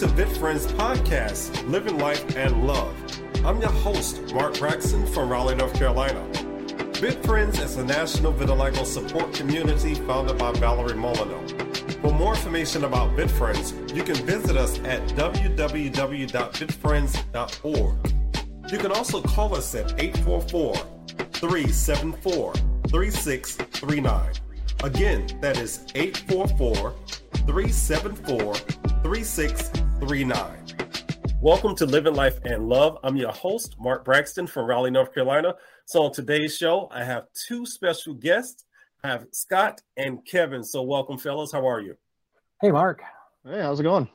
to VitFriends podcast, Living Life and Love. I'm your host, Mark Braxton from Raleigh, North Carolina. VitFriends is a national vitiligo support community founded by Valerie Molyneux. For more information about VitFriends, you can visit us at www.vitfriends.org. You can also call us at 844 374 3639. Again, that is 844 374 3639. Welcome to Living Life and Love. I'm your host, Mark Braxton from Raleigh, North Carolina. So, on today's show, I have two special guests. I have Scott and Kevin. So, welcome, fellas. How are you? Hey, Mark. Hey, how's it going?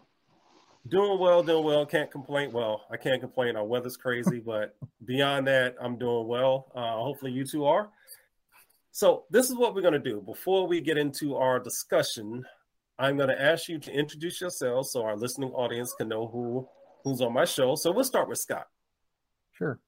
Doing well, doing well. Can't complain. Well, I can't complain. Our weather's crazy, but beyond that, I'm doing well. Uh, hopefully, you two are. So, this is what we're going to do. Before we get into our discussion, I'm going to ask you to introduce yourselves so our listening audience can know who who's on my show. So, we'll start with Scott. Sure.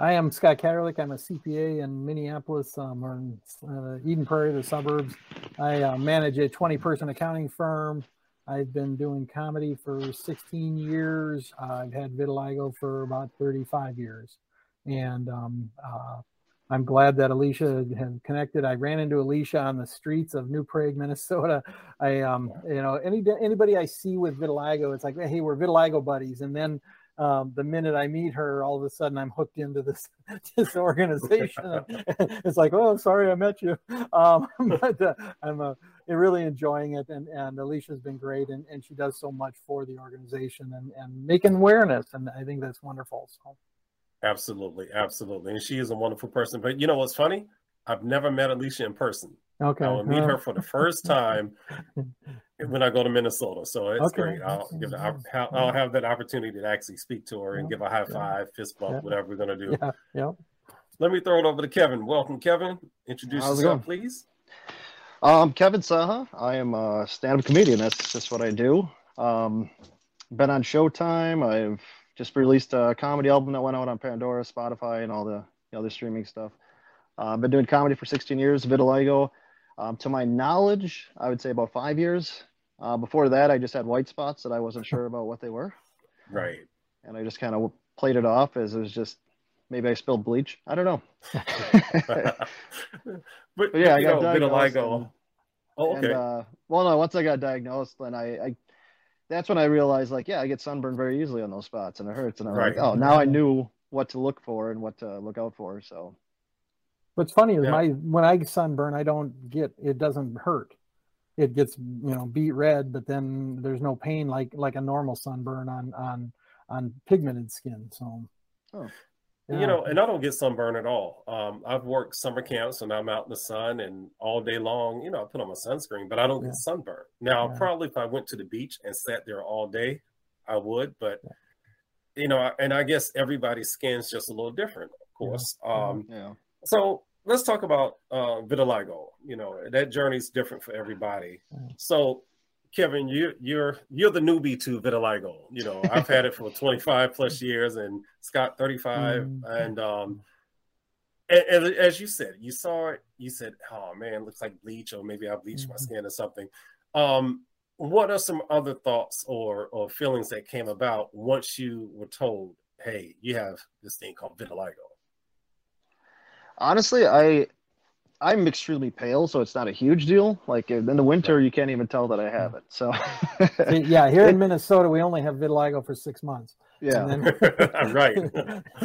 I am Scott Catterlick. I'm a CPA in Minneapolis um, or in uh, Eden Prairie, the suburbs. I uh, manage a 20 person accounting firm. I've been doing comedy for 16 years. I've had vitiligo for about 35 years. And um, uh, I'm glad that Alicia had connected. I ran into Alicia on the streets of New Prague, Minnesota. I, um, you know, any anybody I see with vitiligo, it's like, hey, we're vitiligo buddies. And then um, the minute I meet her, all of a sudden I'm hooked into this this organization. it's like, oh, sorry, I met you. Um, but uh, I'm uh, really enjoying it, and and Alicia's been great, and, and she does so much for the organization and and making awareness, and I think that's wonderful. So. Absolutely, absolutely, and she is a wonderful person. But you know what's funny? I've never met Alicia in person. Okay. I will meet her for the first time when I go to Minnesota. So it's okay. great. I'll give the, I'll have that opportunity to actually speak to her and give a high five, fist bump, yeah. whatever we're gonna do. Yeah. yeah. Let me throw it over to Kevin. Welcome, Kevin. Introduce How's yourself, please. Um, Kevin Saha. I am a stand-up comedian. That's just what I do. Um, been on Showtime. I've just released a comedy album that went out on Pandora, Spotify, and all the, the other streaming stuff. Uh, I've been doing comedy for 16 years. Vitiligo. Um, to my knowledge, I would say about five years. Uh, before that, I just had white spots that I wasn't sure about what they were. Right. And I just kind of played it off as it was just maybe I spilled bleach. I don't know. but, but, yeah, I got know. Vitiligo. And, oh, okay. And, uh, well, no, once I got diagnosed, then I, I, that's when I realized, like, yeah, I get sunburned very easily on those spots, and it hurts. And I'm right. like, oh, now I knew what to look for and what to look out for. So What's funny is yeah. my when I sunburn, I don't get it doesn't hurt. It gets you know beat red, but then there's no pain like like a normal sunburn on on on pigmented skin. So, oh. Yeah. you know, and I don't get sunburn at all. Um, I've worked summer camps and I'm out in the sun and all day long. You know, I put on my sunscreen, but I don't yeah. get sunburn. Now, probably if I went to the beach and sat there all day, I would. But you know, and I guess everybody's skin's just a little different, of course. Um, yeah. So let's talk about uh, vitiligo. You know that journey is different for everybody. So, Kevin, you, you're you're the newbie to vitiligo. You know, I've had it for 25 plus years, and Scott 35, mm-hmm. and um, and, and, as you said, you saw it. You said, "Oh man, looks like bleach, or maybe I bleached mm-hmm. my skin or something." Um, what are some other thoughts or or feelings that came about once you were told, "Hey, you have this thing called vitiligo"? Honestly, I I'm extremely pale, so it's not a huge deal. Like in the winter, you can't even tell that I have it. So yeah, here in Minnesota, we only have vitiligo for six months. Yeah, then... right.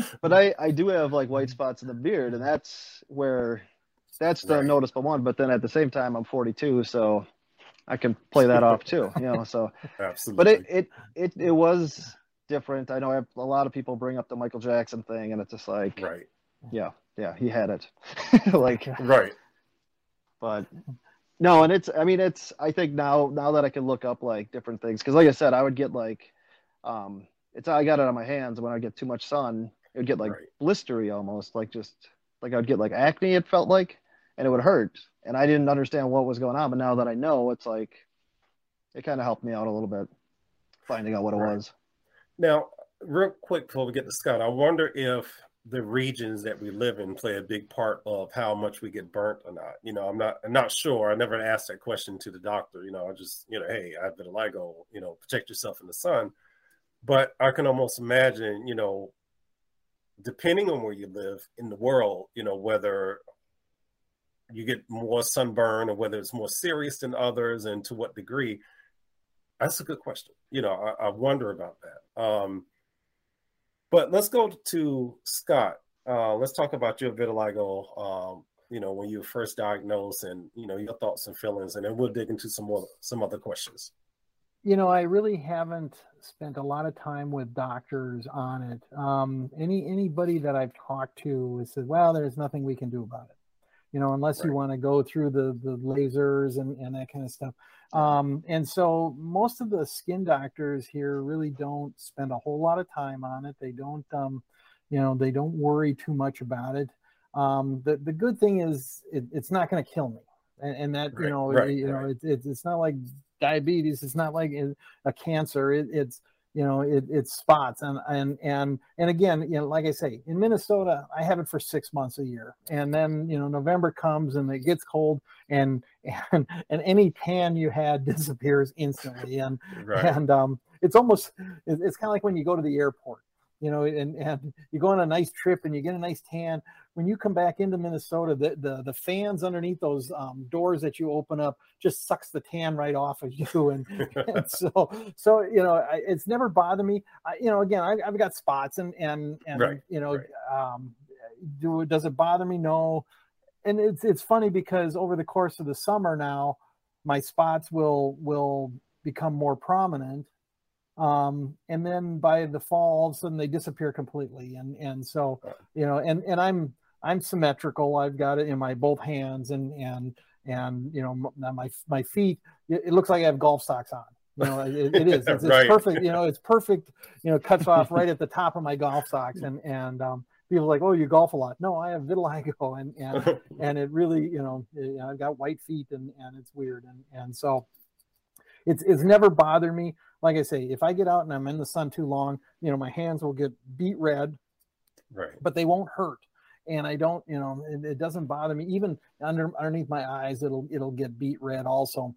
but I I do have like white spots in the beard, and that's where that's the right. noticeable one. But then at the same time, I'm 42, so I can play that off too. You know, so absolutely. But it it it it was different. I know I a lot of people bring up the Michael Jackson thing, and it's just like right. Yeah, yeah, he had it. like right. But no, and it's I mean it's I think now now that I can look up like different things because like I said, I would get like um it's I got it on my hands when I get too much sun, it would get like right. blistery almost, like just like I would get like acne, it felt like, and it would hurt. And I didn't understand what was going on, but now that I know, it's like it kind of helped me out a little bit finding out what it right. was. Now, real quick before we get to Scott, I wonder if the regions that we live in play a big part of how much we get burnt or not. You know, I'm not I'm not sure. I never asked that question to the doctor. You know, I just you know, hey, I have been a vitiligo. You know, protect yourself in the sun. But I can almost imagine, you know, depending on where you live in the world, you know, whether you get more sunburn or whether it's more serious than others and to what degree. That's a good question. You know, I, I wonder about that. Um, but let's go to Scott. Uh, let's talk about your vitiligo. Um, you know, when you were first diagnosed, and you know your thoughts and feelings, and then we'll dig into some more some other questions. You know, I really haven't spent a lot of time with doctors on it. Um, any anybody that I've talked to has said, "Well, there's nothing we can do about it." You know, unless right. you want to go through the the lasers and and that kind of stuff. Um, and so most of the skin doctors here really don't spend a whole lot of time on it. They don't, um, you know, they don't worry too much about it. Um, the the good thing is it, it's not going to kill me, and, and that right, you know, right, you know, it, it, it's not like diabetes. It's not like a cancer. It, it's you know it, it's spots and and and and again you know like i say in minnesota i have it for six months a year and then you know november comes and it gets cold and and and any tan you had disappears instantly and right. and um it's almost it's kind of like when you go to the airport you know, and, and you go on a nice trip and you get a nice tan. When you come back into Minnesota, the the, the fans underneath those um, doors that you open up just sucks the tan right off of you, and, and so so you know I, it's never bothered me. I, you know, again, I, have got spots, and and and right. you know, right. um, do does it bother me? No, and it's it's funny because over the course of the summer now, my spots will will become more prominent um, and then by the fall all of a sudden they disappear completely. And and so you know and and i'm i'm symmetrical. I've got it in my both hands and and and you know my my feet it, looks like i have golf socks on. You know it, it is. It's, right. it's, perfect you know it's perfect you know cuts off right at the top of my golf socks. And and um people like oh you golf a lot. No i have vitiligo. And and and it really you know i've got white feet and and it's weird. And and so it's it's never bothered me like I say, if I get out and I'm in the sun too long, you know, my hands will get beat red, right? But they won't hurt, and I don't, you know, it, it doesn't bother me. Even under underneath my eyes, it'll it'll get beat red also,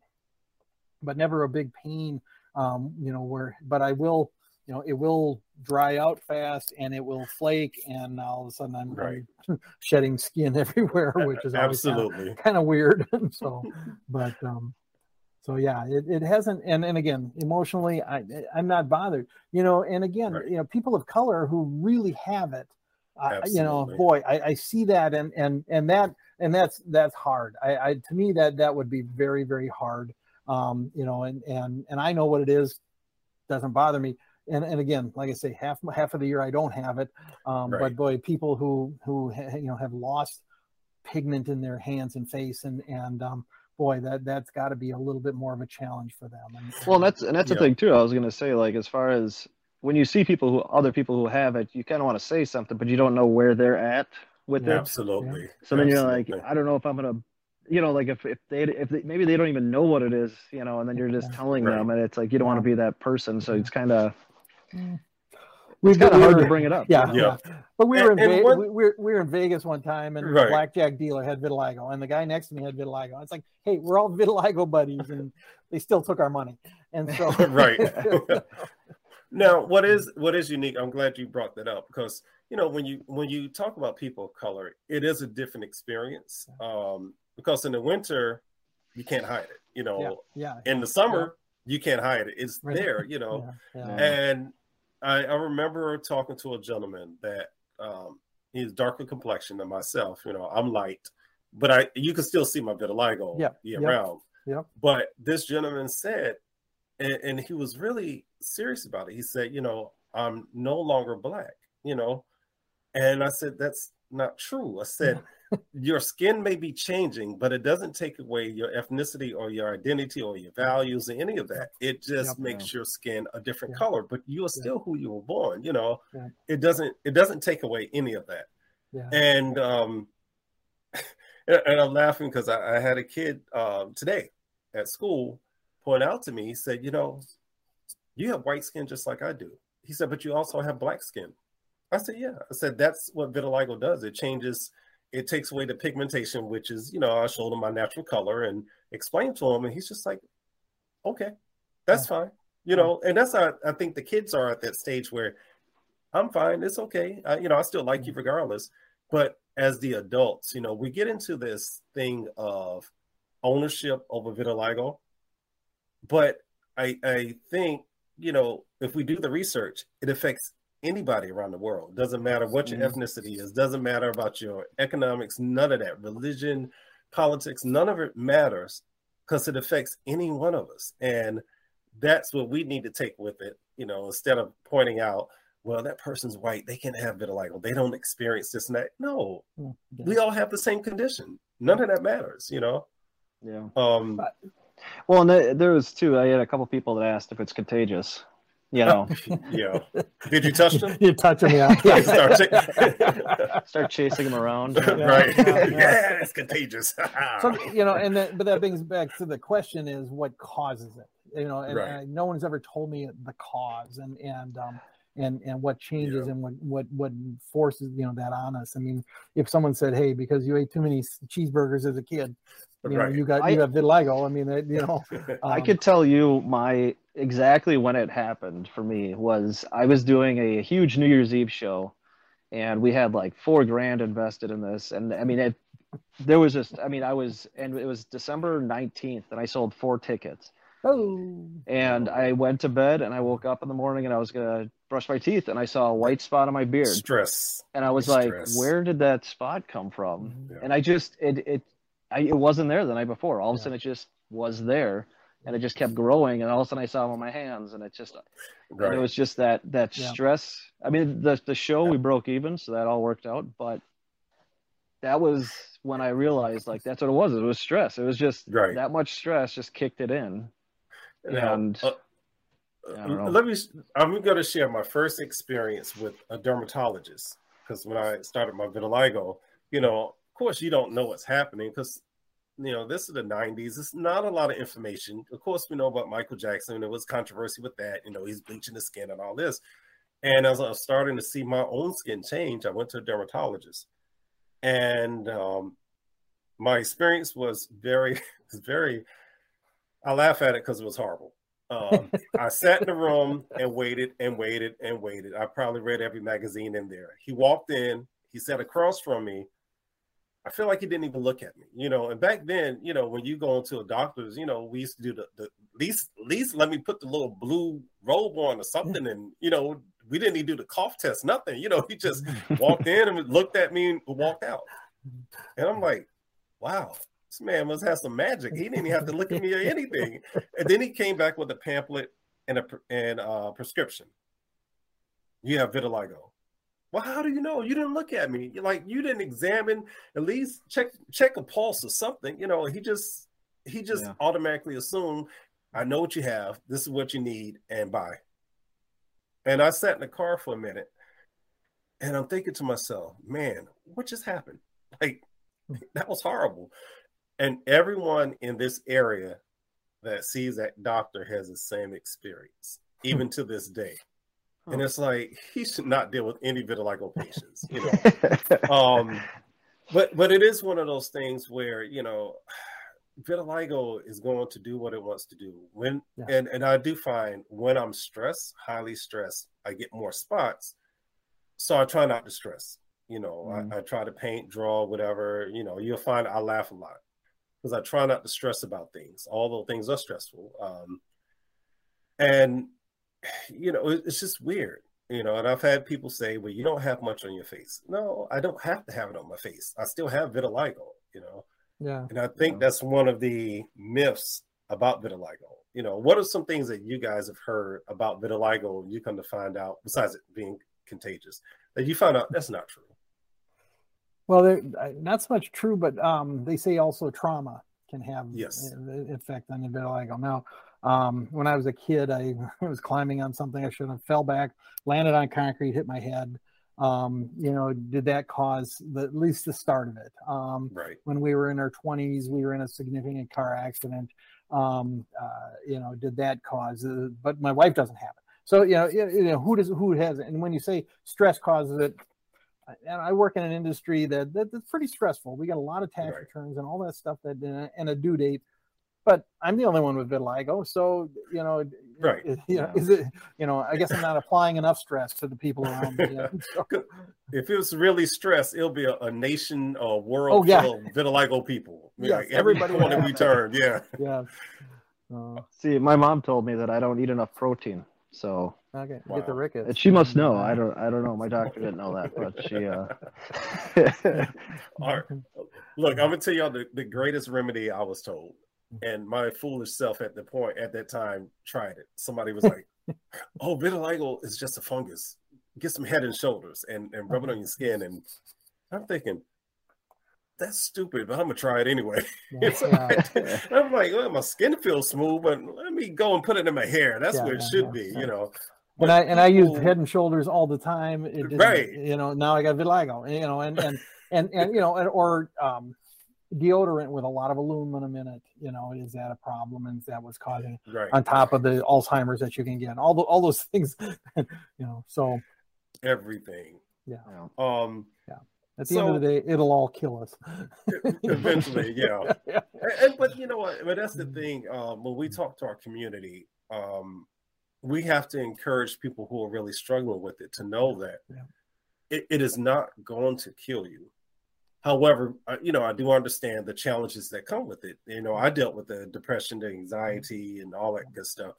but never a big pain. Um, you know, where, but I will, you know, it will dry out fast and it will flake, and all of a sudden I'm, right. I'm shedding skin everywhere, which is absolutely kind of weird. so, but um, so yeah it, it hasn't and, and again emotionally i i'm not bothered you know and again right. you know people of color who really have it uh, you know boy I, I see that and and and that and that's that's hard I, I to me that that would be very very hard um you know and and and i know what it is doesn't bother me and and again like i say half half of the year i don't have it um right. but boy people who who you know have lost pigment in their hands and face and and um boy, that that's got to be a little bit more of a challenge for them. And, well, and that's and that's the thing too. I was going to say, like, as far as when you see people who other people who have it, you kind of want to say something, but you don't know where they're at with yeah, it. Absolutely. So then you're like, I don't know if I'm gonna, you know, like if if they if they, maybe they don't even know what it is, you know, and then you're just telling right. them, and it's like you don't want to be that person. So it's kind of. Mm. We kind of hard were, to bring it up. Yeah, yeah. yeah. But we were in Ve- we, were, we were in Vegas one time, and right. the blackjack dealer had vitiligo, and the guy next to me had vitiligo. It's like, hey, we're all vitiligo buddies, and they still took our money. And so, right. now, what is what is unique? I'm glad you brought that up because you know when you when you talk about people of color, it is a different experience. Um, because in the winter, you can't hide it. You know, yeah. yeah. In the summer, yeah. you can't hide it. It's right. there. You know, yeah. and I, I remember talking to a gentleman that um, he's darker complexion than myself. You know, I'm light, but I you can still see my vitiligo yeah, year yep, round. Yep. But this gentleman said, and, and he was really serious about it. He said, you know, I'm no longer black. You know, and I said that's not true. I said your skin may be changing, but it doesn't take away your ethnicity or your identity or your values or any of that. It just yep, makes your skin a different yeah. color, but you are still yeah. who you were born. You know, yeah. it doesn't it doesn't take away any of that. And um, and I'm laughing because I, I, had a kid um, today at school point out to me. He said, "You know, you have white skin just like I do." He said, "But you also have black skin." I said, yeah. I said that's what vitiligo does. It changes. It takes away the pigmentation, which is, you know, I showed him my natural color and explained to him, and he's just like, okay, that's yeah. fine. You know, and that's how I think the kids are at that stage where I'm fine. It's okay. I, you know, I still like you mm-hmm. regardless. But as the adults, you know, we get into this thing of ownership over vitiligo. But I, I think, you know, if we do the research, it affects anybody around the world. Doesn't matter what your mm-hmm. ethnicity is, doesn't matter about your economics, none of that, religion, politics, none of it matters because it affects any one of us. And that's what we need to take with it, you know, instead of pointing out, well, that person's white, they can have vitiligo, they don't experience this and that. No, yeah. we all have the same condition. None of that matters, you know. Yeah. Um. Well, and there was too. I had a couple people that asked if it's contagious. You know. yeah. Did you touch them? you touch him, yeah. start, start chasing him around. Yeah, right. Yeah, yeah, it's contagious. so you know, and then, but that brings back to the question: is what causes it? You know, and, right. and no one's ever told me the cause, and and um, and and what changes yeah. and what what what forces you know that on us. I mean, if someone said, "Hey, because you ate too many cheeseburgers as a kid, you right. know, you got you have vitiligo," I mean, you know, um, I could tell you my exactly when it happened for me was I was doing a huge New Year's Eve show, and we had like four grand invested in this, and I mean it. There was just, I mean, I was, and it was December 19th, and I sold four tickets Oh. And I went to bed and I woke up in the morning and I was gonna brush my teeth and I saw a white spot on my beard. Stress. And I was Stress. like, where did that spot come from? Yeah. And I just it it I, it wasn't there the night before. All of a sudden it just was there and it just kept growing and all of a sudden I saw it on my hands and it just right. it was just that that yeah. stress. I mean the the show yeah. we broke even, so that all worked out, but that was when I realized like that's what it was. It was stress. It was just right. that much stress just kicked it in and uh, let me. I'm going to share my first experience with a dermatologist because when I started my vitiligo, you know, of course, you don't know what's happening because you know this is the 90s. It's not a lot of information. Of course, we know about Michael Jackson. There was controversy with that. You know, he's bleaching the skin and all this. And as I was starting to see my own skin change, I went to a dermatologist, and um, my experience was very, very I laugh at it because it was horrible. Um, I sat in the room and waited and waited and waited. I probably read every magazine in there. He walked in, he sat across from me. I feel like he didn't even look at me, you know. And back then, you know, when you go into a doctor's, you know, we used to do the, the least least let me put the little blue robe on or something, and you know, we didn't even do the cough test, nothing. You know, he just walked in and looked at me and walked out. And I'm like, wow, this man must have some magic. He didn't even have to look at me or anything. And then he came back with a pamphlet and a and a prescription. You have vitiligo. Well, how do you know? You didn't look at me. Like you didn't examine, at least check check a pulse or something. You know, he just he just yeah. automatically assumed, I know what you have. This is what you need, and buy. And I sat in the car for a minute, and I'm thinking to myself, man, what just happened? Like that was horrible and everyone in this area that sees that doctor has the same experience, hmm. even to this day. And it's like he should not deal with any vitiligo patients, you know. um, but but it is one of those things where you know vitiligo is going to do what it wants to do. When yeah. and and I do find when I'm stressed, highly stressed, I get more spots. So I try not to stress. You know, mm I, I, try to paint, draw, whatever. You know, you'll find I laugh a lot because I try not to stress about things, although things are stressful. Um, and you know, it's just weird, you know. And I've had people say, "Well, you don't have much on your face." No, I don't have to have it on my face. I still have vitiligo, you know. Yeah. And I think yeah. that's one of the myths about vitiligo. You know, what are some things that you guys have heard about vitiligo and you come to find out, besides it being contagious, that you found out that's not true? Well, they uh not so much true, but um, they say also trauma can have yes. effect on the vitiligo. Now, um, when I was a kid, I was climbing on something I shouldn't have, fell back, landed on concrete, hit my head. Um, you know, did that cause the, at least the start of it? Um, right. When we were in our 20s, we were in a significant car accident. Um, uh, you know, did that cause? Uh, but my wife doesn't have it. So you know, you know who does who has it, and when you say stress causes it, and I work in an industry that, that that's pretty stressful. We got a lot of tax right. returns and all that stuff that uh, and a due date. But I'm the only one with vitiligo, so you know, right? You know, is it? You know, I guess I'm not applying enough stress to the people around me. so. If it was really stress, it'll be a, a nation, a world oh, yeah. full of vitiligo people. Yeah, like everybody want to return. Yeah, yeah. Uh, See, my mom told me that I don't eat enough protein, so Okay, wow. get the rickets. And she must know. I don't. I don't know. My doctor didn't know that, but she. uh All right. Look, I'm gonna tell y'all the, the greatest remedy I was told, and my foolish self at the point at that time tried it. Somebody was like, "Oh, vitiligo is just a fungus. Get some head and shoulders and and rub it on your skin." And I'm thinking, that's stupid, but I'm gonna try it anyway. Yeah, yeah. I'm like, well, my skin feels smooth, but let me go and put it in my hair. That's yeah, where it should be, you know. And I and I use Head and Shoulders all the time. It right. You know, now I got vitiligo. You know, and and and and you know, and, or um, deodorant with a lot of aluminum in it. You know, is that a problem? And is that what's causing? Right. On top of the Alzheimer's that you can get, all the, all those things. you know, so everything. Yeah. Um. Yeah. At the so, end of the day, it'll all kill us. eventually, yeah. yeah. And, but you know what? But that's the thing. Um, when we talk to our community, um, we have to encourage people who are really struggling with it to know that yeah. it, it is not going to kill you. However, you know, I do understand the challenges that come with it. You know, I dealt with the depression, the anxiety, and all that good stuff,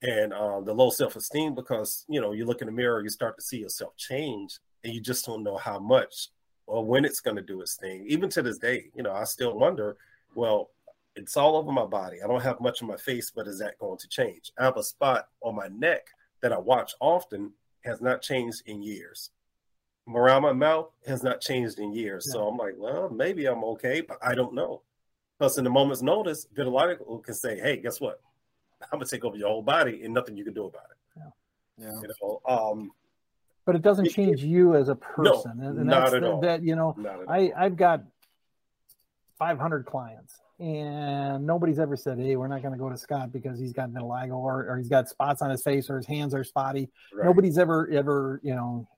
and um, the low self esteem because you know you look in the mirror, you start to see yourself change, and you just don't know how much or when it's going to do its thing. Even to this day, you know, I still wonder. Well, it's all over my body. I don't have much on my face, but is that going to change? I have a spot on my neck that I watch often, has not changed in years. Around my mouth has not changed in years. Yeah. So I'm like, well, maybe I'm okay, but I don't know. Plus, in a moment's notice, vitiligo can say, hey, guess what? I'm gonna take over your whole body and nothing you can do about it. Yeah. yeah. You know, um, but it doesn't change you as a person. No, and that's not at all. that, you know, I, I've got 500 clients and nobody's ever said, "Hey, we're not going to go to Scott because he's got vitiligo or, or he's got spots on his face or his hands are spotty." Right. Nobody's ever ever you know, ever,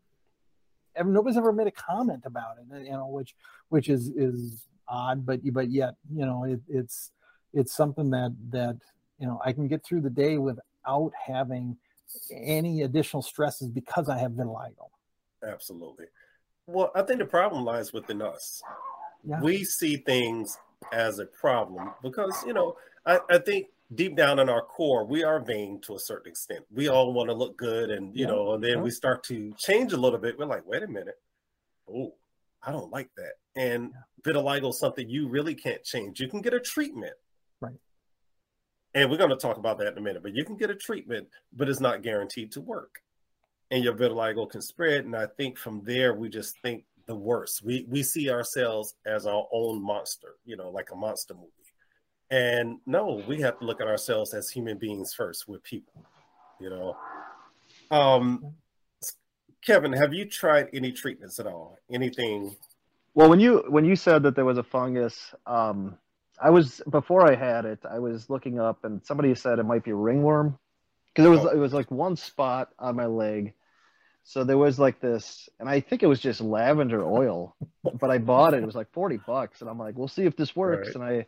nobody's ever made a comment about it. You know, which which is is odd, but but yet you know it, it's it's something that that you know I can get through the day without having any additional stresses because I have vitiligo. Absolutely. Well, I think the problem lies within us. Yeah. We see things as a problem because you know I, I, think deep down in our core we are vain to a certain extent we all want to look good and you yeah. know and then yeah. we start to change a little bit we're like wait a minute oh i don't like that and yeah. vitiligo is something you really can't change you can get a treatment right and we're going to talk about that in a minute but you can get a treatment but it's not guaranteed to work and your vitiligo can spread and i think from there we just think the worst. We we see ourselves as our own monster, you know, like a monster movie. And no, we have to look at ourselves as human beings first. We're people, you know. Um, Kevin, have you tried any treatments at all? Anything? Well, when you when you said that there was a fungus, um, I was before I had it, I was looking up, and somebody said it might be ringworm because it was oh. it was like one spot on my leg so there was like this, and I think it was just lavender oil, but I bought it. It was like 40 bucks. And I'm like, we'll see if this works. Right. And I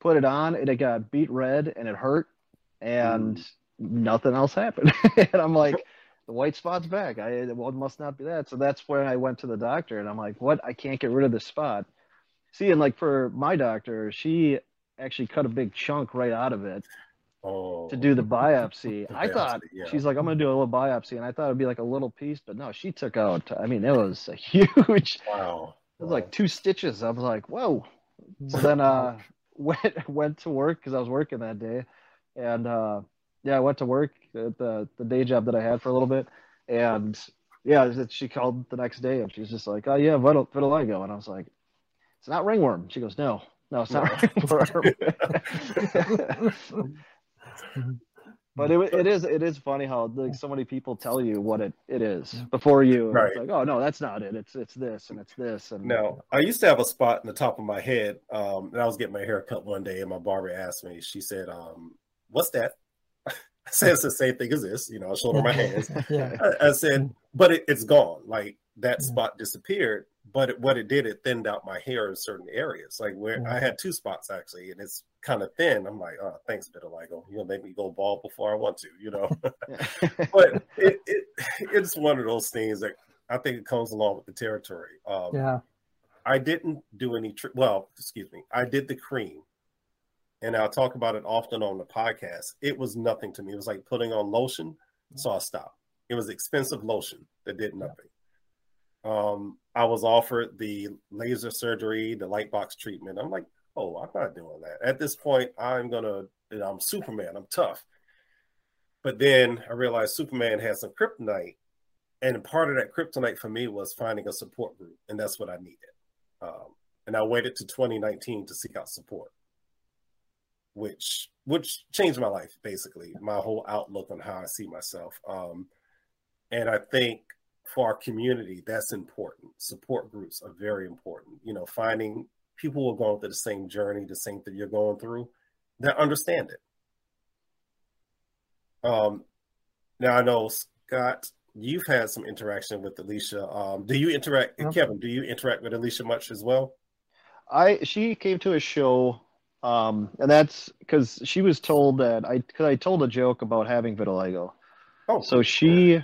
put it on and it got beat red and it hurt and mm. nothing else happened. and I'm like, the white spot's back. I, well, it must not be that. So that's when I went to the doctor and I'm like, what? I can't get rid of this spot. See, and like for my doctor, she actually cut a big chunk right out of it oh. to do the biopsy. the I biopsy, thought yeah. she's like, I'm gonna do a little biopsy, and I thought it'd be like a little piece, but no, she took out. I mean, it was a huge. Wow. It was wow. like two stitches. I was like, whoa. So then uh went went to work because I was working that day, and uh yeah, I went to work at the the day job that I had for a little bit, and yeah, she called the next day and she's just like, oh yeah, vital vitiligo, and I was like, it's not ringworm. She goes, no, no, it's not ringworm. Mm-hmm. but it, it is it is funny how like so many people tell you what it, it is before you right. it's like oh no that's not it it's it's this and it's this and no i used to have a spot in the top of my head um and i was getting my hair cut one day and my barber asked me she said um what's that I said it's the same thing as this. You know, I showed her my hands. yeah. I, I said, but it, it's gone. Like that spot disappeared. But it, what it did, it thinned out my hair in certain areas. Like where I had two spots actually, and it's kind of thin. I'm like, oh, thanks, vitiligo. You'll make me go bald before I want to, you know. but it, it it's one of those things that I think it comes along with the territory. Um, yeah. I didn't do any. Tr- well, excuse me. I did the cream, and I'll talk about it often on the podcast. It was nothing to me. It was like putting on lotion, so I stopped. It was expensive lotion that did nothing. Um, I was offered the laser surgery, the light box treatment. I'm like, oh, I'm not doing that. At this point, I'm gonna. I'm Superman. I'm tough. But then I realized Superman has some kryptonite, and part of that kryptonite for me was finding a support group, and that's what I needed. Um, and I waited to 2019 to seek out support, which which changed my life basically, my whole outlook on how I see myself. Um, and I think for our community, that's important. Support groups are very important. You know, finding people who are going through the same journey, the same thing you're going through, that understand it. Um, now I know Scott you've had some interaction with Alicia. Um, do you interact, yeah. Kevin? Do you interact with Alicia much as well? I she came to a show, um, and that's because she was told that I because I told a joke about having vitiligo. Oh, so she,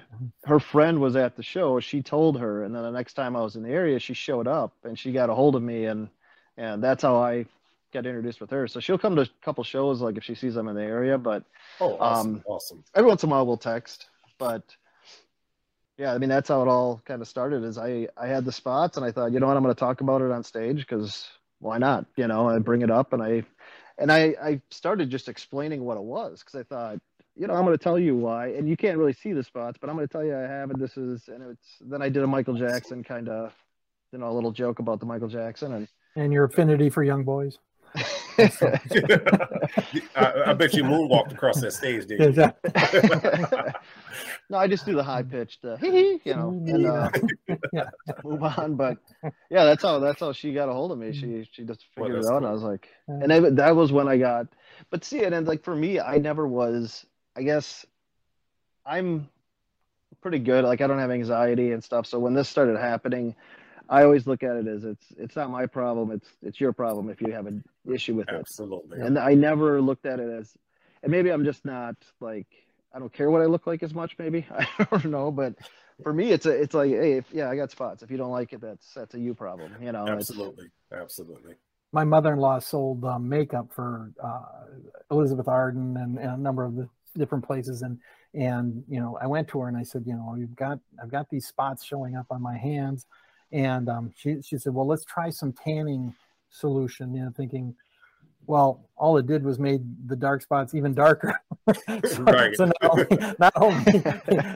her friend was at the show. She told her, and then the next time I was in the area, she showed up and she got a hold of me, and and that's how I got introduced with her. So she'll come to a couple shows, like if she sees them in the area. But oh, awesome, um, awesome. Every once in a while, we'll text, but yeah, I mean that's how it all kind of started. Is I I had the spots and I thought, you know what, I'm going to talk about it on stage because why not? You know, I bring it up and I and I I started just explaining what it was because I thought, you know, I'm going to tell you why, and you can't really see the spots, but I'm going to tell you I have it. This is and it's then I did a Michael Jackson kind of, you know, a little joke about the Michael Jackson and and your affinity for young boys. I, I, bet you moonwalked across that stage, did you? no, I just do the high pitched, uh, you know, and uh, yeah. move on. But yeah, that's how that's how she got a hold of me. She she just figured well, it out, cool. and I was like, and I, that was when I got. But see, and then like for me, I never was. I guess I'm pretty good. Like I don't have anxiety and stuff. So when this started happening, I always look at it as it's it's not my problem. It's it's your problem if you have an issue with it. Absolutely. And I never looked at it as, and maybe I'm just not like I don't care what I look like as much. Maybe I don't know, but for me, it's a it's like hey, if, yeah, I got spots. If you don't like it, that's that's a you problem. You know. Absolutely. Absolutely. My mother-in-law sold um, makeup for uh, Elizabeth Arden and, and a number of the different places and and you know i went to her and i said you know you've got i've got these spots showing up on my hands and um, she, she said, well, let's try some tanning solution, you know, thinking, well, all it did was made the dark spots even darker. so, right. so not only, not only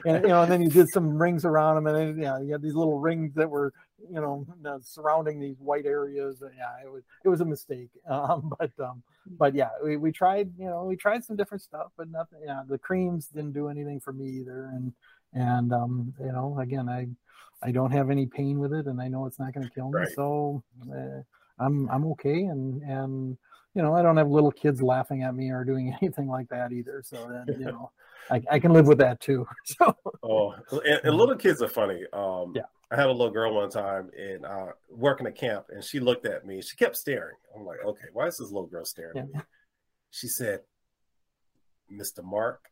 and, you know, and then you did some rings around them, and then yeah, you had these little rings that were, you know, surrounding these white areas. Yeah, it was it was a mistake. Um, but um, but yeah, we, we tried, you know, we tried some different stuff, but nothing. Yeah, the creams didn't do anything for me either, and and um, you know, again, I I don't have any pain with it, and I know it's not going to kill me. Right. So uh, I'm I'm okay, and and you know I don't have little kids laughing at me or doing anything like that either. So then you know I, I can live with that too. So oh, and, and little kids are funny. Um, yeah. I had a little girl one time in uh, working at camp, and she looked at me. She kept staring. I'm like, okay, why is this little girl staring yeah. at me? She said, "Mr. Mark,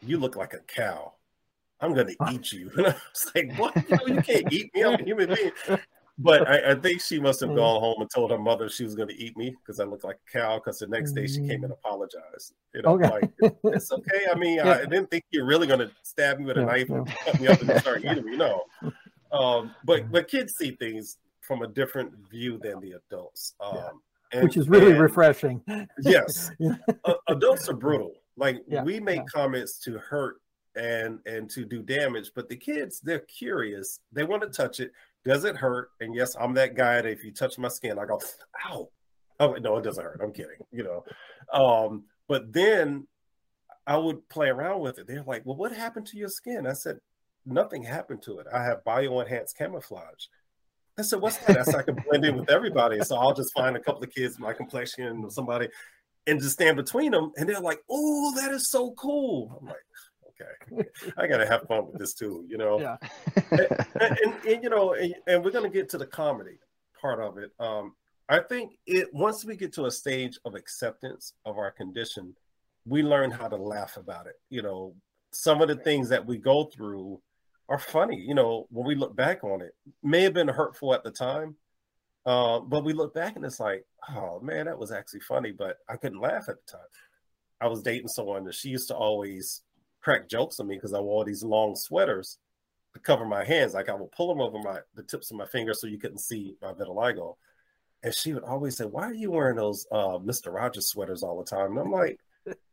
you look like a cow." I'm going to eat you. And I was like, what? You, know, you can't eat me. I'm a human being. But I, I, think she must have mm. gone home and told her mother she was going to eat me because I looked like a cow. Because the next day she came and mm. apologized. You know, okay. like it's okay. I mean, yeah. I didn't think you're really going to stab me with a yeah, knife and cut me up and start eating me. No, um, but but kids see things from a different view than the adults, um, yeah. and, which is really and, refreshing. yes, uh, adults are brutal. Like we make comments to hurt and and to do damage but the kids they're curious. They want to touch it. Does it hurt? And yes i'm that guy that if you touch my skin i go ow. Oh no it doesn't hurt. I'm kidding you know. Um but then i would play around with it. They're like well what happened to your skin? I said nothing happened to it. I have bio enhanced camouflage. I said, "What's that?" I said, "I can blend in with everybody." So I'll just find a couple of kids my complexion or somebody, and just stand between them, and they're like, "Oh, that is so cool." I'm like, okay, I gotta have fun with this too, you know. Yeah. and, and, and, you know, and, and, we're gonna get to the comedy part of it. Um, I think it once we get to a stage of acceptance of our condition, we learn how to laugh about it. You know, some of the things that we go through are funny. You know, when we look back on it, may have been hurtful at the time, uh, but we look back and it's like, oh man, that was actually funny, but I couldn't laugh at the time. I was dating someone that she used to always crack jokes on me because I wore these long sweaters to cover my hands. Like I would pull them over my the tips of my fingers so you couldn't see my vitiligo. And she would always say, Why are you wearing those uh, Mr. Rogers sweaters all the time? And I'm like,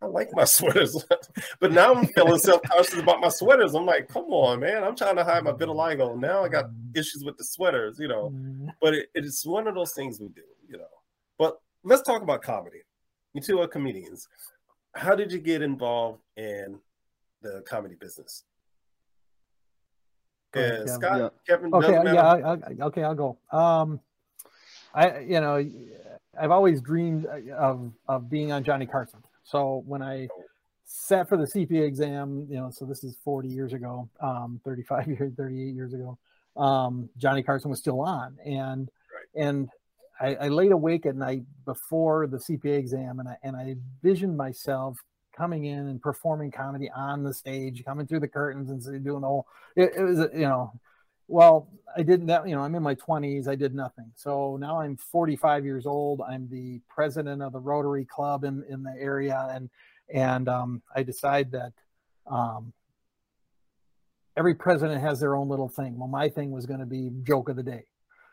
I like my sweaters. but now I'm feeling self-conscious about my sweaters. I'm like, come on, man. I'm trying to hide my vitiligo. Now I got mm. issues with the sweaters, you know. Mm. But it, it's one of those things we do, you know. But let's talk about comedy. You two are comedians. How did you get involved in the comedy business? Yeah, Scott, yeah. Kevin. Okay, yeah, I, I, okay, I'll go. Um, I, you know, I've always dreamed of of being on Johnny Carson. So when I sat for the CPA exam, you know, so this is 40 years ago, um, 35 years, 38 years ago, um, Johnny Carson was still on. And, right. and I, I, laid awake at night before the CPA exam and I, and I envisioned myself coming in and performing comedy on the stage, coming through the curtains and doing the whole, it, it was, you know, well, I didn't that, you know, I'm in my 20s, I did nothing. So now I'm 45 years old. I'm the president of the Rotary Club in, in the area. And, and um, I decide that um, every president has their own little thing. Well, my thing was going to be joke of the day.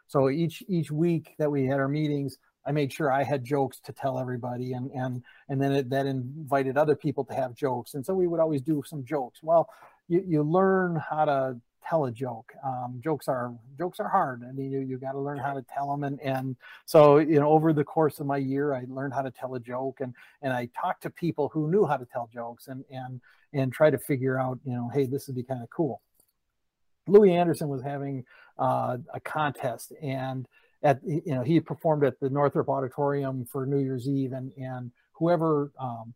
So each, each week that we had our meetings, I made sure I had jokes to tell everybody, and and and then it, that invited other people to have jokes, and so we would always do some jokes. Well, you, you learn how to tell a joke. Um, jokes are jokes are hard. I mean, you, you got to learn how to tell them. And and so you know, over the course of my year, I learned how to tell a joke, and and I talked to people who knew how to tell jokes, and and and try to figure out, you know, hey, this would be kind of cool. Louie Anderson was having uh, a contest, and at you know he performed at the Northrop Auditorium for New Year's Eve, and and whoever um,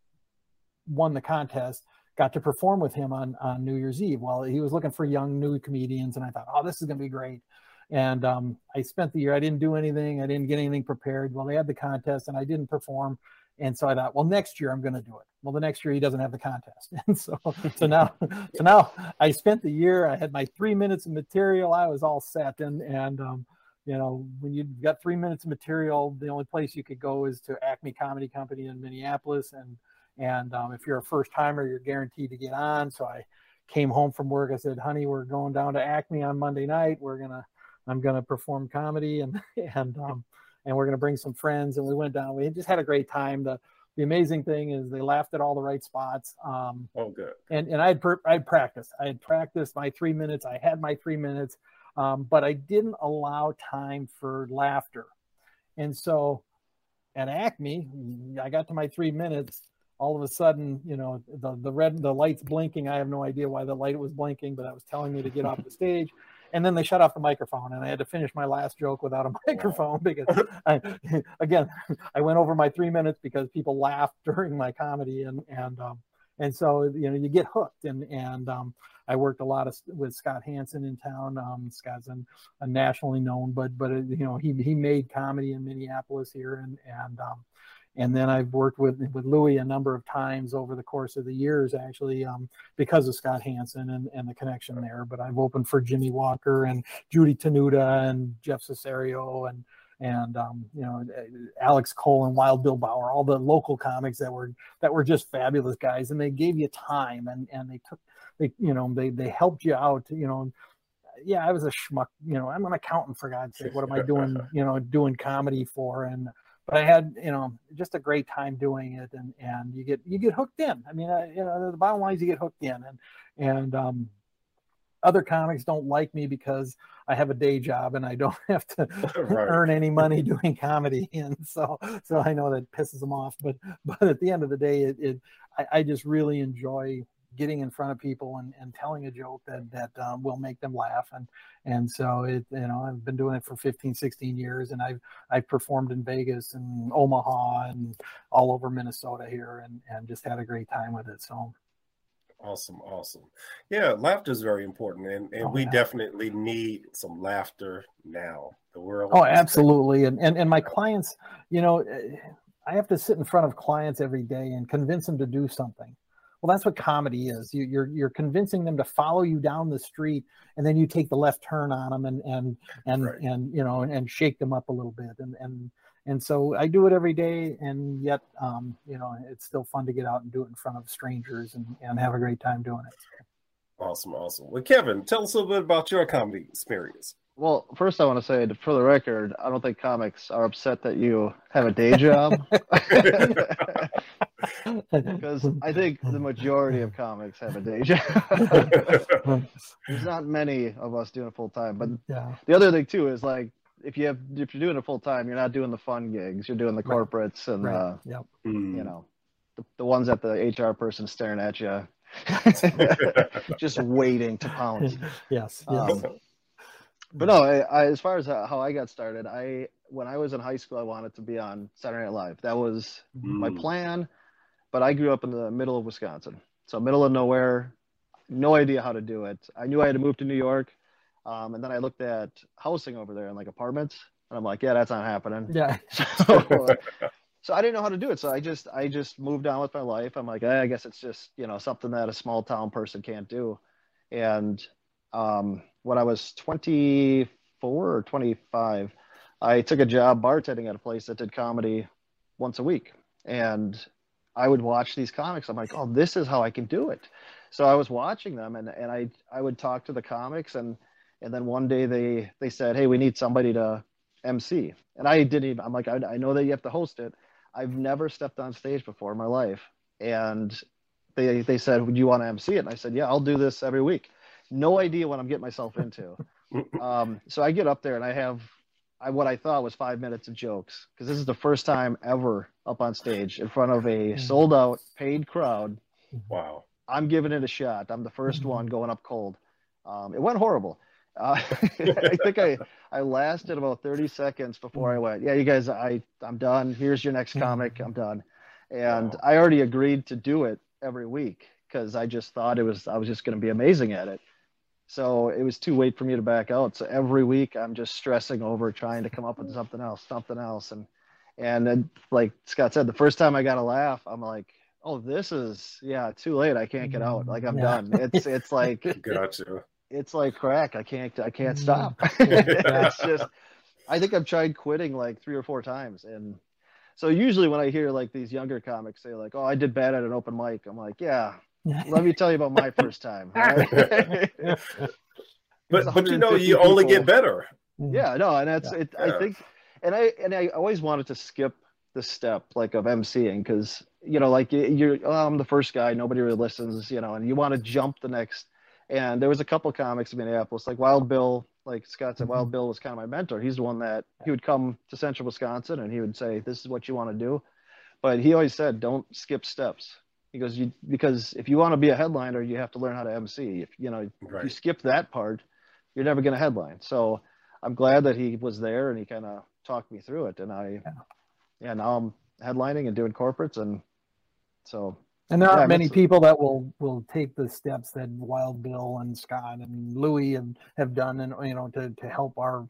won the contest got to perform with him on, on New Year's Eve. Well, he was looking for young new comedians, and I thought, oh, this is going to be great. And um, I spent the year, I didn't do anything, I didn't get anything prepared. Well, they had the contest, and I didn't perform. And so I thought, well, next year I'm going to do it. Well, the next year he doesn't have the contest, and so so now so now I spent the year. I had my three minutes of material. I was all set, and and um, you know when you've got three minutes of material, the only place you could go is to Acme Comedy Company in Minneapolis, and and um, if you're a first timer, you're guaranteed to get on. So I came home from work. I said, honey, we're going down to Acme on Monday night. We're to, I'm going to perform comedy and, and, um, and we're going to bring some friends. And we went down, we just had a great time. The, the amazing thing is they laughed at all the right spots. Um, oh, good. And, and I'd, per, I'd practiced, I had practiced my three minutes. I had my three minutes, um, but I didn't allow time for laughter. And so at Acme, I got to my three minutes all of a sudden, you know, the the red the light's blinking. I have no idea why the light was blinking, but that was telling me to get off the stage. And then they shut off the microphone, and I had to finish my last joke without a microphone because, I, again, I went over my three minutes because people laughed during my comedy, and and um, and so you know you get hooked. And and um, I worked a lot of, with Scott Hansen in town. Um, Scott's an, a nationally known, but but uh, you know he he made comedy in Minneapolis here, and and um, and then I've worked with with Louie a number of times over the course of the years, actually, um, because of Scott Hansen and, and the connection there. But I've opened for Jimmie Walker and Judy Tenuta and Jeff Cesario and and um, you know Alex Cole and Wild Bill Bauer, all the local comics that were that were just fabulous guys, and they gave you time and and they took they you know they they helped you out, you know. Yeah, I was a schmuck. You know, I'm an accountant for God's sake. What am I doing? You know, doing comedy for and but I had you know just a great time doing it, and and you get you get hooked in. I mean, you know, the bottom line is you get hooked in, and and um, other comics don't like me because I have a day job and I don't have to right. earn any money doing comedy, and so so I know that pisses them off. But but at the end of the day, it, it I, I just really enjoy getting in front of people and, and telling a joke that that um, will make them laugh. And and so it you know I've been doing it for 15 16 years and I've I've performed in Vegas and Omaha and all over Minnesota here and and just had a great time with it so. Awesome awesome. Yeah laughter is very important and, and oh, we yeah. definitely need some laughter now. The world oh absolutely and, and and my clients you know i have to sit in front of clients every day and convince them to do something well that's what comedy is you, you're you're convincing them to follow you down the street and then you take the left turn on them and and and right. and you know and, and shake them up a little bit and and and so I do it every day, and yet, um, you know, it's still fun to get out and do it in front of strangers and, and have a great time doing it. Awesome, awesome. Well, Kevin, tell us a little bit about your comedy experience. Well, first, I want to say, for the record, I don't think comics are upset that you have a day job. Because I think the majority of comics have a day job. There's not many of us doing it full time. But yeah. the other thing, too, is like if you have if you're doing it full time, you're not doing the fun gigs. You're doing the corporates right. and right. Uh, yep. you know the, the ones that the HR person staring at you, just waiting to pounce. Yes. Um, but no, I, I, as far as how I got started, I when I was in high school, I wanted to be on Saturday Night Live. That was mm. my plan. But I grew up in the middle of Wisconsin, so middle of nowhere. No idea how to do it. I knew I had to move to New York um, and then I looked at housing over there and like apartments, and I'm like, yeah, that's not happening. Yeah. so, so I didn't know how to do it. So I just I just moved on with my life. I'm like, eh, I guess it's just you know something that a small town person can't do. And um, when I was 24 or 25, I took a job bartending at a place that did comedy once a week, and I would watch these comics. I'm like, oh, this is how I can do it. So I was watching them, and and I I would talk to the comics and and then one day they they said, "Hey, we need somebody to MC." And I didn't even. I'm like, I, I know that you have to host it. I've never stepped on stage before in my life, and they they said, "Would you want to MC it?" And I said, "Yeah, I'll do this every week." No idea what I'm getting myself into. um, so I get up there and I have I, what I thought was five minutes of jokes because this is the first time ever up on stage in front of a mm-hmm. sold out paid crowd. Wow. I'm giving it a shot. I'm the 1st mm-hmm. one going up cold. Um, it went horrible. Uh, I think I I lasted about 30 seconds before I went. Yeah, you guys, I I'm done. Here's your next comic. I'm done. And wow. I already agreed to do it every week because I just thought it was I was just going to be amazing at it. So it was too late for me to back out. So every week I'm just stressing over trying to come up with something else, something else, and and then like Scott said, the first time I got a laugh, I'm like, oh, this is yeah, too late. I can't get out. Like I'm yeah. done. It's it's like gotcha it's like crack. I can't I can't stop. it's just I think I've tried quitting like three or four times and so usually when I hear like these younger comics say like, "Oh, I did bad at an open mic," I'm like, "Yeah, let me tell you about my first time." Right? but but you know, you only get better. Mm-hmm. Yeah, no, and that's yeah. it. I think, and I and I always wanted to skip the step like of emceeing because you know, like you're, oh, I'm the first guy, nobody really listens, you know, and you want to jump the next and there was a couple comics in Minneapolis, like Wild Bill, like Scott said, mm-hmm. Wild Bill was kind of my mentor. He's the one that he would come to central Wisconsin and he would say, This is what you want to do. But he always said, Don't skip steps. He goes, you, because if you want to be a headliner, you have to learn how to MC. If you know, right. if you skip that part, you're never going to headline. So I'm glad that he was there and he kind of talked me through it. And I, yeah. yeah, now I'm headlining and doing corporates. And so and there aren't many people that will will take the steps that Wild Bill and Scott and Louie have, have done, and you know, to, to help our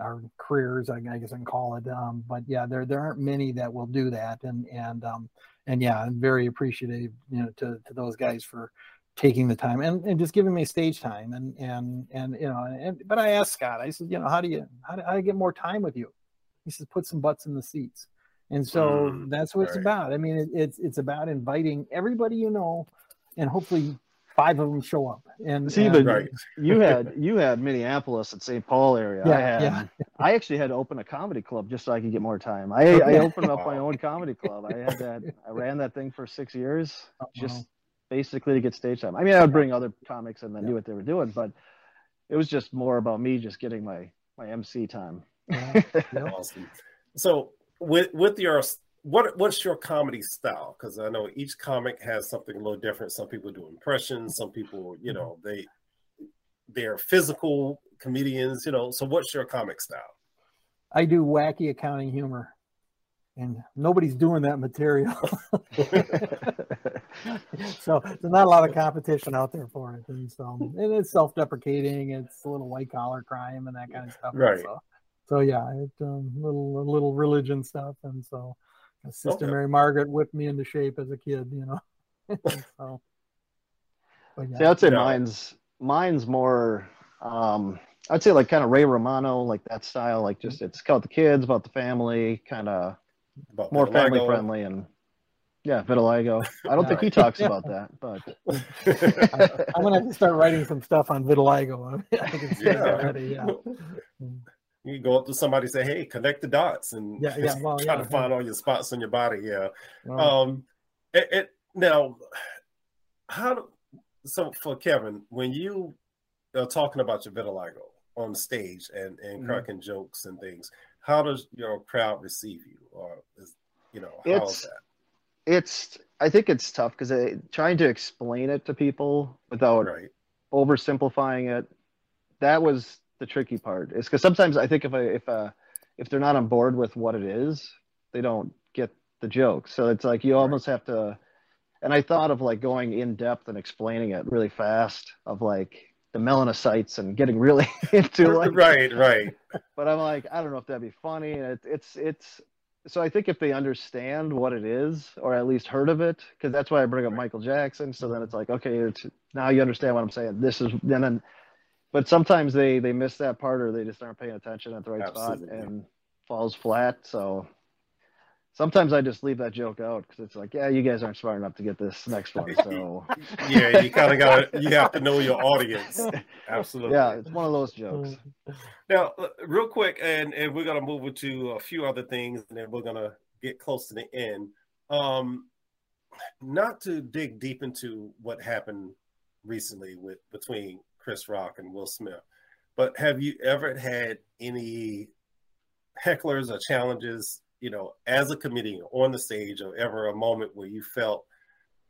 our careers, I guess I can call it. Um, but yeah, there there aren't many that will do that, and and um, and yeah, I'm very appreciative, you know, to to those guys for taking the time and, and just giving me stage time, and and and you know, and but I asked Scott, I said, you know, how do you how do, how do I get more time with you? He says, put some butts in the seats. And so mm, that's what right. it's about. I mean, it, it's it's about inviting everybody you know, and hopefully five of them show up. And see, but right. you had you had Minneapolis and St. Paul area. Yeah, I had, yeah. I actually had to open a comedy club just so I could get more time. I, I opened up my own comedy club. I had that. I ran that thing for six years, oh, just basically to get stage time. I mean, I would bring other comics and then yeah. knew what they were doing, but it was just more about me just getting my my MC time. awesome. So with with your what what's your comedy style? Because I know each comic has something a little different. Some people do impressions. Some people, you mm-hmm. know, they they're physical comedians. You know, so what's your comic style? I do wacky accounting humor, and nobody's doing that material. so there's not a lot of competition out there for it, and so and it's self-deprecating. It's a little white collar crime and that kind of stuff. Right. So, so yeah, it um, little a little religion stuff, and so Sister okay. Mary Margaret whipped me into shape as a kid, you know. so, yeah. See, I'd say mine's mine's more. Um, I'd say like kind of Ray Romano, like that style, like just it's about the kids, about the family, kind of more family friendly and yeah, vitiligo. I don't think he talks about that, but I'm gonna start writing some stuff on vitiligo. I can yeah. Ready, yeah. You go up to somebody say, "Hey, connect the dots," and yeah, yeah, well, try yeah, to find all your spots on your body. Yeah. Um, it, it now, how do, so for Kevin, when you are talking about your vitiligo on stage and and mm-hmm. cracking jokes and things, how does your crowd receive you, or is you know how it's, is that? It's I think it's tough because trying to explain it to people without right. oversimplifying it. That was the tricky part is because sometimes I think if I if uh if they're not on board with what it is, they don't get the joke. So it's like you almost have to. And I thought of like going in depth and explaining it really fast of like the melanocytes and getting really into like right right. But I'm like I don't know if that'd be funny. It, it's it's so I think if they understand what it is, or at least heard of it, because that's why I bring up Michael Jackson. So then it's like, okay, it's, now you understand what I'm saying. This is and then but sometimes they they miss that part or they just aren't paying attention at the right Absolutely. spot and falls flat. So sometimes I just leave that joke out because it's like, yeah, you guys aren't smart enough to get this next one. So yeah, you kind of got you have to know your audience. Absolutely. Yeah, it's one of those jokes. Now, uh, real quick, and and we're gonna move into a few other things, and then we're gonna get close to the end. Um, not to dig deep into what happened recently with between Chris Rock and Will Smith. But have you ever had any hecklers or challenges, you know, as a comedian on the stage, or ever a moment where you felt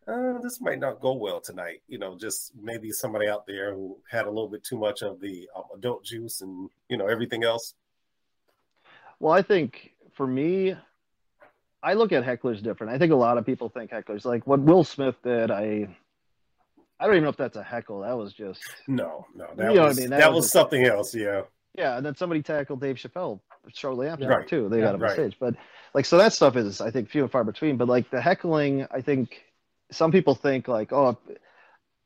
uh, this might not go well tonight? You know, just maybe somebody out there who had a little bit too much of the um, adult juice and you know everything else. Well, I think for me, I look at hecklers different. I think a lot of people think hecklers like what Will Smith did. I I don't even know if that's a heckle. That was just no, no. That you know was, I mean? That, that was, was something else. Yeah. Yeah, and then somebody tackled Dave Chappelle shortly after right. too. They yeah, got up right. on stage, but like so that stuff is I think few and far between. But like the heckling, I think some people think like, oh,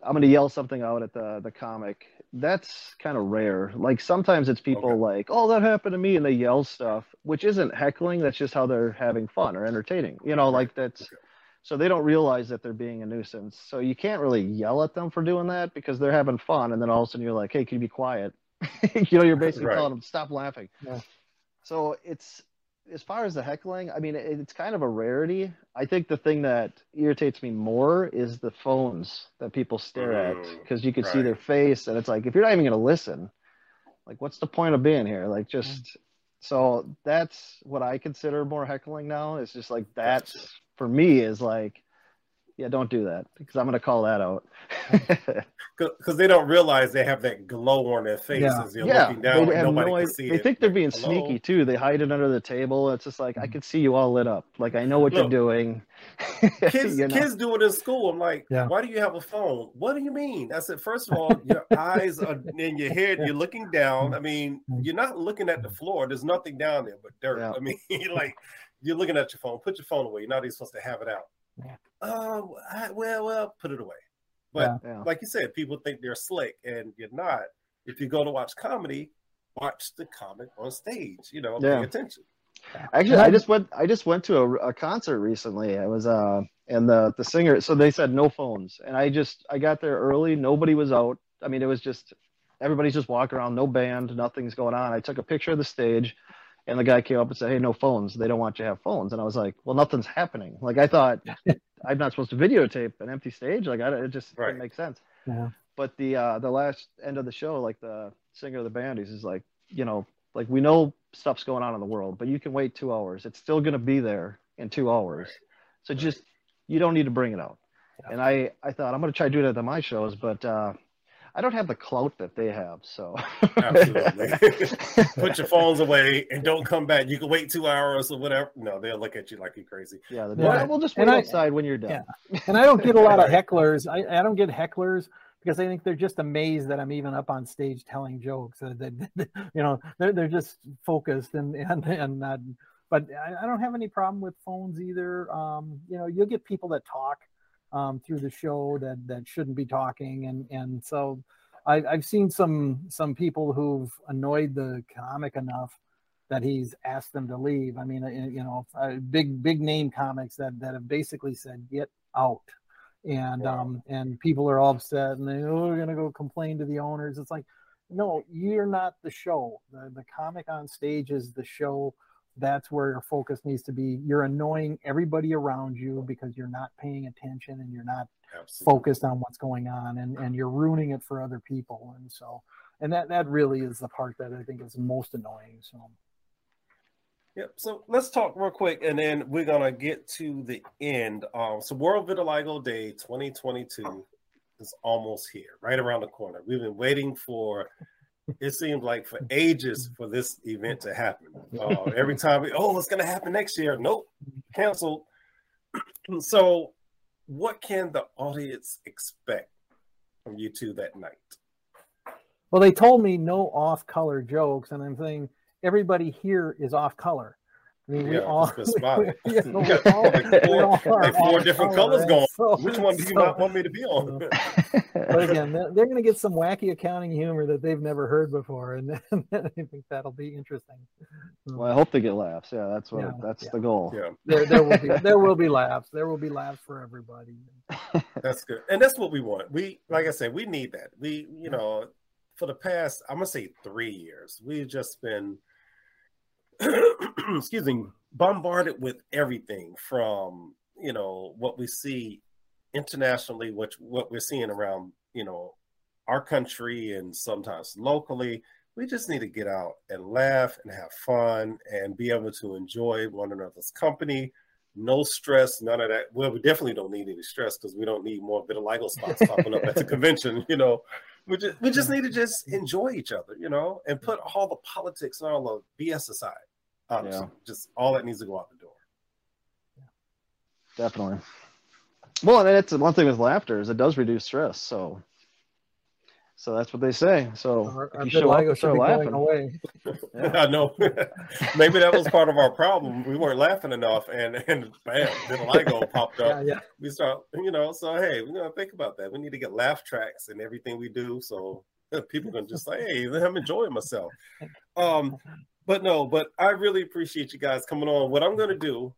I'm going to yell something out at the the comic. That's kind of rare. Like sometimes it's people okay. like, oh, that happened to me, and they yell stuff, which isn't heckling. That's just how they're having fun or entertaining. You know, like that's. Okay so they don't realize that they're being a nuisance. So you can't really yell at them for doing that because they're having fun, and then all of a sudden you're like, "Hey, can you be quiet?" you know, you're basically right. telling them stop laughing. Yeah. So it's as far as the heckling, I mean, it's kind of a rarity. I think the thing that irritates me more is the phones that people stare mm, at because you can right. see their face, and it's like if you're not even going to listen, like what's the point of being here? Like just so that's what I consider more heckling now. It's just like that's gotcha for me is like, yeah, don't do that because I'm going to call that out. Because they don't realize they have that glow on their face yeah. as they're yeah. looking down. They, have no, they it. think they're being Hello? sneaky too. They hide it under the table. It's just like I mm-hmm. can see you all lit up. Like I know what Look, you're doing. kids, you know? kids do it in school. I'm like, yeah. why do you have a phone? What do you mean? I said, first of all, your eyes are in your head. You're looking down. I mean, mm-hmm. you're not looking at the floor. There's nothing down there but dirt. Yeah. I mean, like you're looking at your phone. Put your phone away. You're not even supposed to have it out. Yeah. Oh, I, well, well, put it away. But yeah. like you said, people think they're slick, and you're not. If you go to watch comedy, watch the comic on stage. You know, yeah. pay attention. Actually, I just went. I just went to a, a concert recently. It was uh, and the the singer. So they said no phones, and I just I got there early. Nobody was out. I mean, it was just everybody's just walking around, no band, nothing's going on. I took a picture of the stage and the guy came up and said, "Hey, no phones. They don't want you to have phones." And I was like, "Well, nothing's happening." Like I thought, I'm not supposed to videotape an empty stage. Like I, it just right. didn't make sense. Yeah. But the uh, the last end of the show, like the singer of the band, he's like, you know, like we know stuff's going on in the world, but you can wait two hours. It's still gonna be there. in two hours. So just you don't need to bring it out. Yeah. And I I thought I'm going to try to do that at my shows, but uh, I don't have the clout that they have. So absolutely, put your phones away and don't come back. You can wait two hours or whatever. No, they'll look at you like you're crazy. Yeah, yeah. we'll just wait and outside I, when you're done. Yeah. And I don't get a lot of hecklers. I, I don't get hecklers because I think they're just amazed that I'm even up on stage telling jokes. Uh, that, you know, they're, they're just focused and and and not. But I, I don't have any problem with phones either. Um, you know, you'll get people that talk um, through the show that that shouldn't be talking, and and so I, I've seen some some people who've annoyed the comic enough that he's asked them to leave. I mean, you know, uh, big big name comics that that have basically said get out, and wow. um and people are all upset and they oh we're gonna go complain to the owners. It's like, no, you're not the show. The the comic on stage is the show that's where your focus needs to be. You're annoying everybody around you because you're not paying attention and you're not Absolutely. focused on what's going on and, and you're ruining it for other people. And so, and that, that really is the part that I think is most annoying. So, Yep. So let's talk real quick, and then we're gonna get to the end. Um, so World Vitiligo Day 2022 is almost here, right around the corner. We've been waiting for it seems like for ages for this event to happen. Uh, every time we, oh, it's going to happen next year. Nope, canceled. so, what can the audience expect from you two that night? Well, they told me no off color jokes, and I'm saying everybody here is off color. I mean, yeah, we all, yeah, we all, like four, like four different colors going. So, Which one do you so, not want me to be on? but again, they're, they're going to get some wacky accounting humor that they've never heard before, and I think that'll be interesting. Well, I hope they get laughs. Yeah, that's what yeah, that's yeah. the goal. Yeah, there, there will be there will be laughs. There will be laughs for everybody. that's good, and that's what we want. We, like I said, we need that. We, you know, for the past, I'm gonna say three years, we've just been excuse me, bombarded with everything from you know what we see internationally, which what we're seeing around you know our country and sometimes locally. We just need to get out and laugh and have fun and be able to enjoy one another's company. No stress, none of that. Well, we definitely don't need any stress because we don't need more vitiligo spots popping up at the convention. You know, we just we just mm-hmm. need to just enjoy each other. You know, and put all the politics and all the BS aside. Honestly, yeah. just all that needs to go out the door. Definitely. Well, and it's one thing with laughter is it does reduce stress. So, so that's what they say. So our, our you show up, start laughing. Away. yeah. I know. Maybe that was part of our problem. We weren't laughing enough, and and bam, vitiligo popped up. Yeah, yeah. We start, you know. So hey, we're gonna think about that. We need to get laugh tracks and everything we do, so people can just say, "Hey, I'm enjoying myself." Um, but no, but I really appreciate you guys coming on. What I'm going to do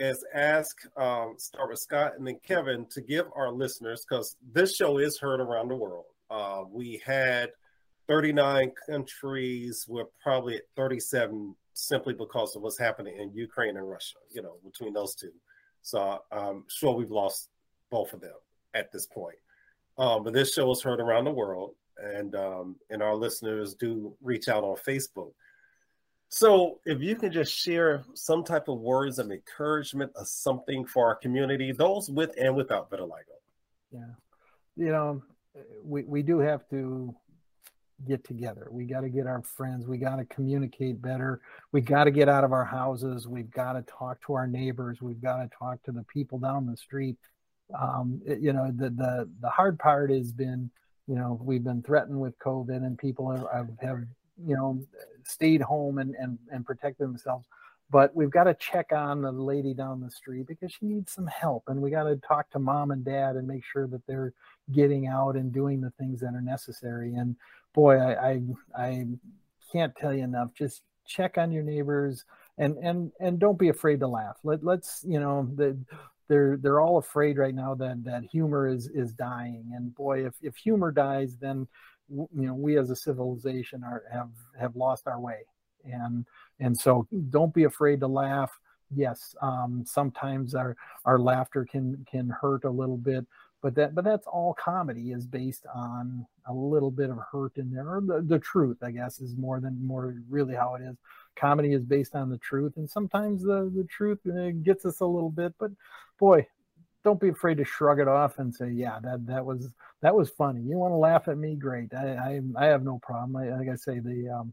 is ask, um, start with Scott and then Kevin to give our listeners, because this show is heard around the world. Uh, we had 39 countries. We're probably at 37 simply because of what's happening in Ukraine and Russia, you know, between those two. So I'm sure we've lost both of them at this point. Um, but this show is heard around the world, and um, and our listeners do reach out on Facebook. So, if you can just share some type of words of encouragement or something for our community, those with and without vitiligo. Yeah, you know, we we do have to get together. We got to get our friends. We got to communicate better. We got to get out of our houses. We've got to talk to our neighbors. We've got to talk to the people down the street. Um, it, you know, the the the hard part has been, you know, we've been threatened with COVID, and people have, have, have you know stayed home and and, and protected themselves. But we've got to check on the lady down the street because she needs some help and we got to talk to mom and dad and make sure that they're getting out and doing the things that are necessary. And boy i i, I can't tell you enough. Just check on your neighbors and and and don't be afraid to laugh. Let, let's you know the they're they're all afraid right now that that humor is is dying. And boy if if humor dies then you know we as a civilization are have have lost our way and and so don't be afraid to laugh yes um, sometimes our our laughter can can hurt a little bit but that but that's all comedy is based on a little bit of hurt in there the, the truth i guess is more than more really how it is comedy is based on the truth, and sometimes the the truth uh, gets us a little bit. But boy, don't be afraid to shrug it off and say, "Yeah, that that was that was funny." You want to laugh at me? Great. I I, I have no problem. I, like I say, the um,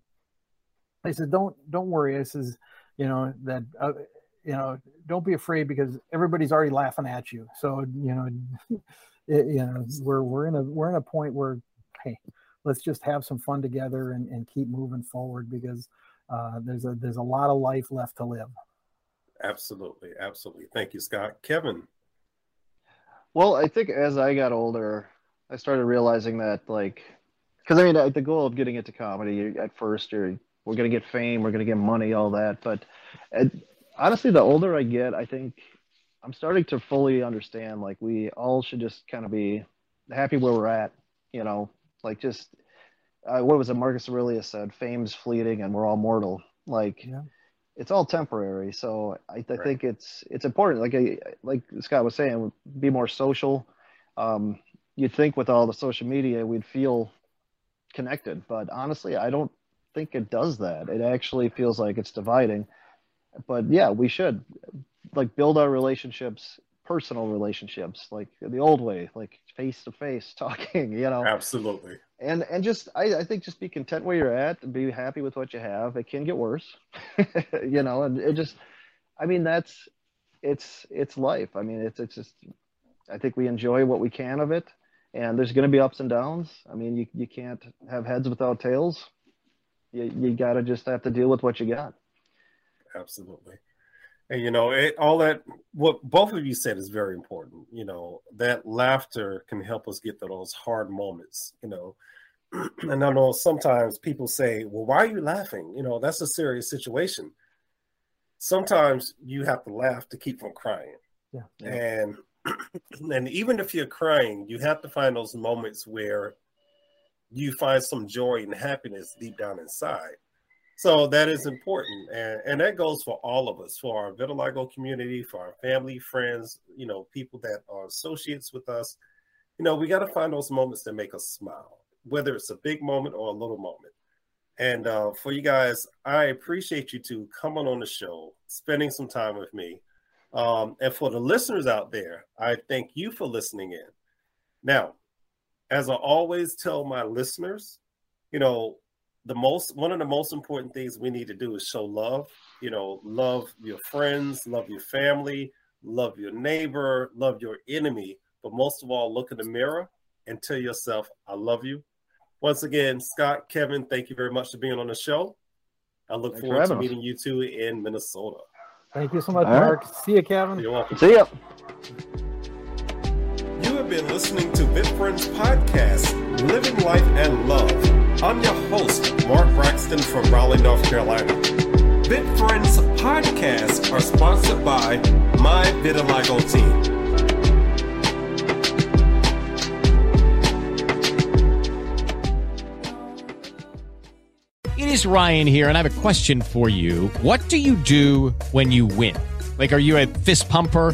I said, don't don't worry. I says, you know that uh, you know don't be afraid because everybody's already laughing at you. So you know, it, you know we're we're in a we're in a point where hey, let's just have some fun together and, and keep moving forward because uh, there's a there's a lot of life left to live. Absolutely, absolutely. Thank you, Scott. Kevin. Well, I think as I got older, I started realizing that like, because I mean, the goal of getting into comedy at first, you're we're gonna get fame, we're gonna get money, all that. But it, honestly, the older I get, I think I'm starting to fully understand like we all should just kind of be happy where we're at, you know, like just uh, what was it Marcus Aurelius said, fame's fleeting and we're all mortal. Like yeah. It's all temporary. So I, I right. think it's it's important. Like I, like Scott was saying, be more social. Um, you'd think with all the social media we'd feel connected, but honestly, I don't think it does that. It actually feels like it's dividing. But yeah, we should like build our relationships, personal relationships, like the old way, like face to face talking, you know. Absolutely. And and just I, I think just be content where you're at be happy with what you have. It can get worse. you know, and it just I mean that's it's it's life. I mean it's it's just I think we enjoy what we can of it and there's going to be ups and downs. I mean, you, you can't have heads without tails you, you got to just have to deal with what you got. Absolutely. And you know, it, all that what both of you said is very important. You know, that laughter can help us get to those hard moments. You know, and I know sometimes people say, "Well, why are you laughing?" You know, that's a serious situation. Sometimes you have to laugh to keep from crying. Yeah. And and even if you're crying, you have to find those moments where you find some joy and happiness deep down inside. So that is important. And, and that goes for all of us, for our vitiligo community, for our family, friends, you know, people that are associates with us. You know, we got to find those moments that make us smile, whether it's a big moment or a little moment. And uh, for you guys, I appreciate you two coming on the show, spending some time with me. Um, and for the listeners out there, I thank you for listening in. Now, as I always tell my listeners, you know, the most one of the most important things we need to do is show love. You know, love your friends, love your family, love your neighbor, love your enemy, but most of all, look in the mirror and tell yourself, I love you. Once again, Scott, Kevin, thank you very much for being on the show. I look Thanks forward to meeting us. you two in Minnesota. Thank you so much, All Mark. Right. See you, Kevin. You're welcome. See ya you have been listening to VitFriends Podcast, Living Life and Love. I'm your host, Mark Braxton from Raleigh, North Carolina. VitFriends Podcasts are sponsored by My Vitiligo Team. It is Ryan here, and I have a question for you. What do you do when you win? Like, are you a fist pumper?